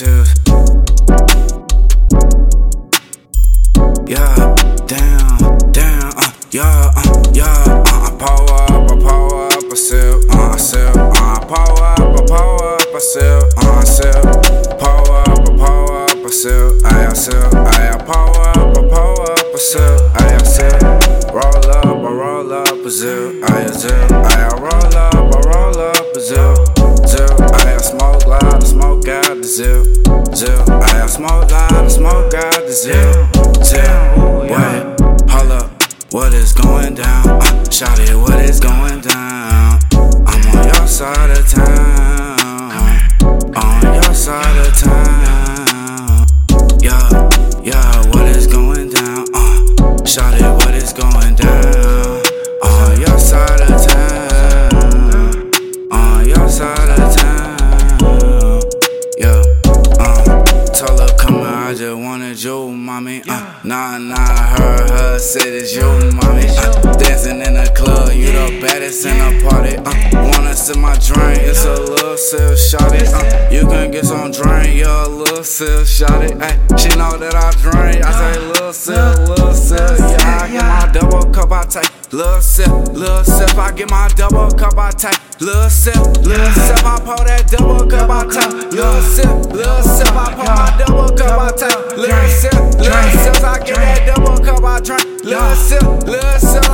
Yeah, down, down, uh, yeah, uh, yeah. Uh, I power up, I power up, I sip, uh, I sip, uh, I power up, I power up, I sip, uh, I sip. Power up, I power up, I sip, uh, I sip. Out the zip, zip. I smoke loud, smoke out the zip, zip. Wait, hold up, what is going down? Shout it, what is going down? Mommy. Uh, nah, nah, her, her say it's you, mommy. Uh, dancing in the club, you the baddest in the party. Uh, wanna sip my drink, it's a little sip, shot it. Uh, you can get some drink, yeah, a little sip, shot it. Ay, she know that I drink, I say little sip, little sip. Yeah, I get my double cup, I take little sip, little sip. I get my double cup, I take little sip, little sip. I pour that double cup, I take little sip, little sip. Drink little sip, little sip.